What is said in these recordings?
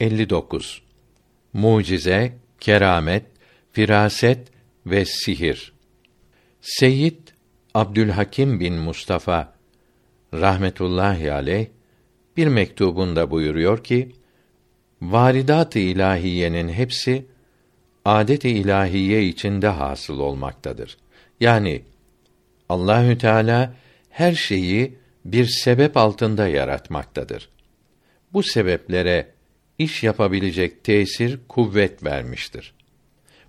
59 Mucize, keramet, firaset ve sihir. Seyyid Abdülhakim bin Mustafa rahmetullahi aleyh bir mektubunda buyuruyor ki varidat-ı ilahiyenin hepsi adet-i ilahiye içinde hasıl olmaktadır. Yani Allahü Teala her şeyi bir sebep altında yaratmaktadır. Bu sebeplere iş yapabilecek tesir, kuvvet vermiştir.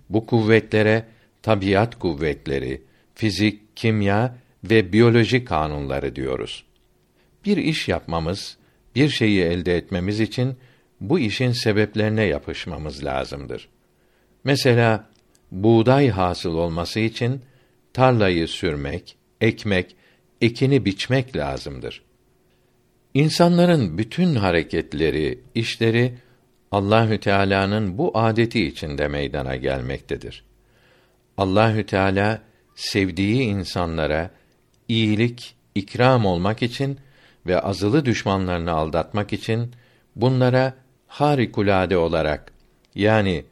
Bu kuvvetlere tabiat kuvvetleri, fizik, kimya ve biyoloji kanunları diyoruz. Bir iş yapmamız, bir şeyi elde etmemiz için bu işin sebeplerine yapışmamız lazımdır. Mesela buğday hasıl olması için tarlayı sürmek, ekmek, ekini biçmek lazımdır. İnsanların bütün hareketleri, işleri Allahü Teala'nın bu adeti içinde meydana gelmektedir. Allahü Teala sevdiği insanlara iyilik, ikram olmak için ve azılı düşmanlarını aldatmak için bunlara harikulade olarak yani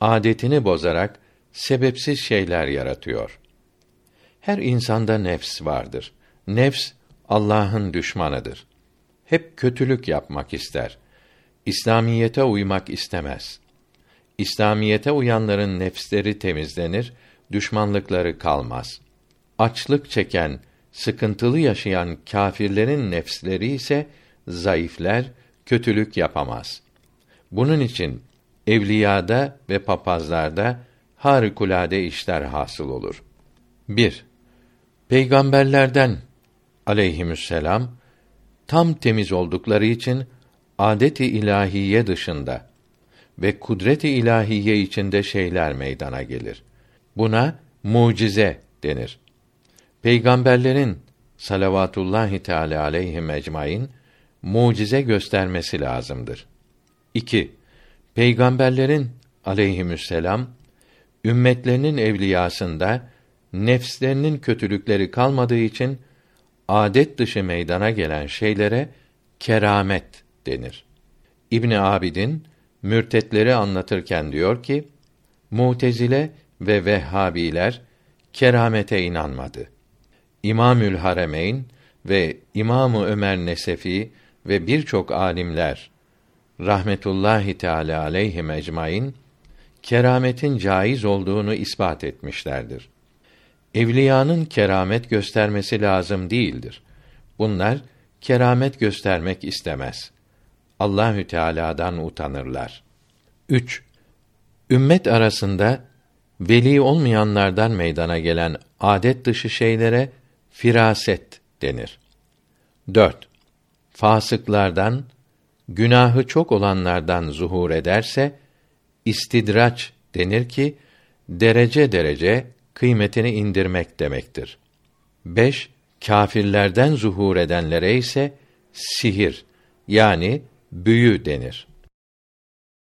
adetini bozarak sebepsiz şeyler yaratıyor. Her insanda nefs vardır. Nefs Allah'ın düşmanıdır. Hep kötülük yapmak ister. İslamiyete uymak istemez. İslamiyete uyanların nefsleri temizlenir, düşmanlıkları kalmaz. Açlık çeken, sıkıntılı yaşayan kâfirlerin nefsleri ise zayıfler, kötülük yapamaz. Bunun için evliyada ve papazlarda harikulade işler hasıl olur. 1. Peygamberlerden aleyhisselam tam temiz oldukları için adet-i ilahiye dışında ve kudret-i ilahiye içinde şeyler meydana gelir. Buna mucize denir. Peygamberlerin salavatullahi teala aleyhi ecmaîn mucize göstermesi lazımdır. 2. Peygamberlerin aleyhisselam ümmetlerinin evliyasında nefslerinin kötülükleri kalmadığı için adet dışı meydana gelen şeylere keramet denir. İbn Abidin mürtetleri anlatırken diyor ki: Mutezile ve Vehhabiler keramete inanmadı. İmamül Haremeyn ve İmamı Ömer Nesefi ve birçok alimler rahmetullahi teala aleyhi ecmaîn kerametin caiz olduğunu ispat etmişlerdir. Evliyanın keramet göstermesi lazım değildir. Bunlar keramet göstermek istemez. Allahü Teala'dan utanırlar. 3. Ümmet arasında veli olmayanlardan meydana gelen adet dışı şeylere firaset denir. 4. Fasıklardan, günahı çok olanlardan zuhur ederse istidraç denir ki derece derece kıymetini indirmek demektir. 5. Kâfirlerden zuhur edenlere ise sihir yani büyü denir.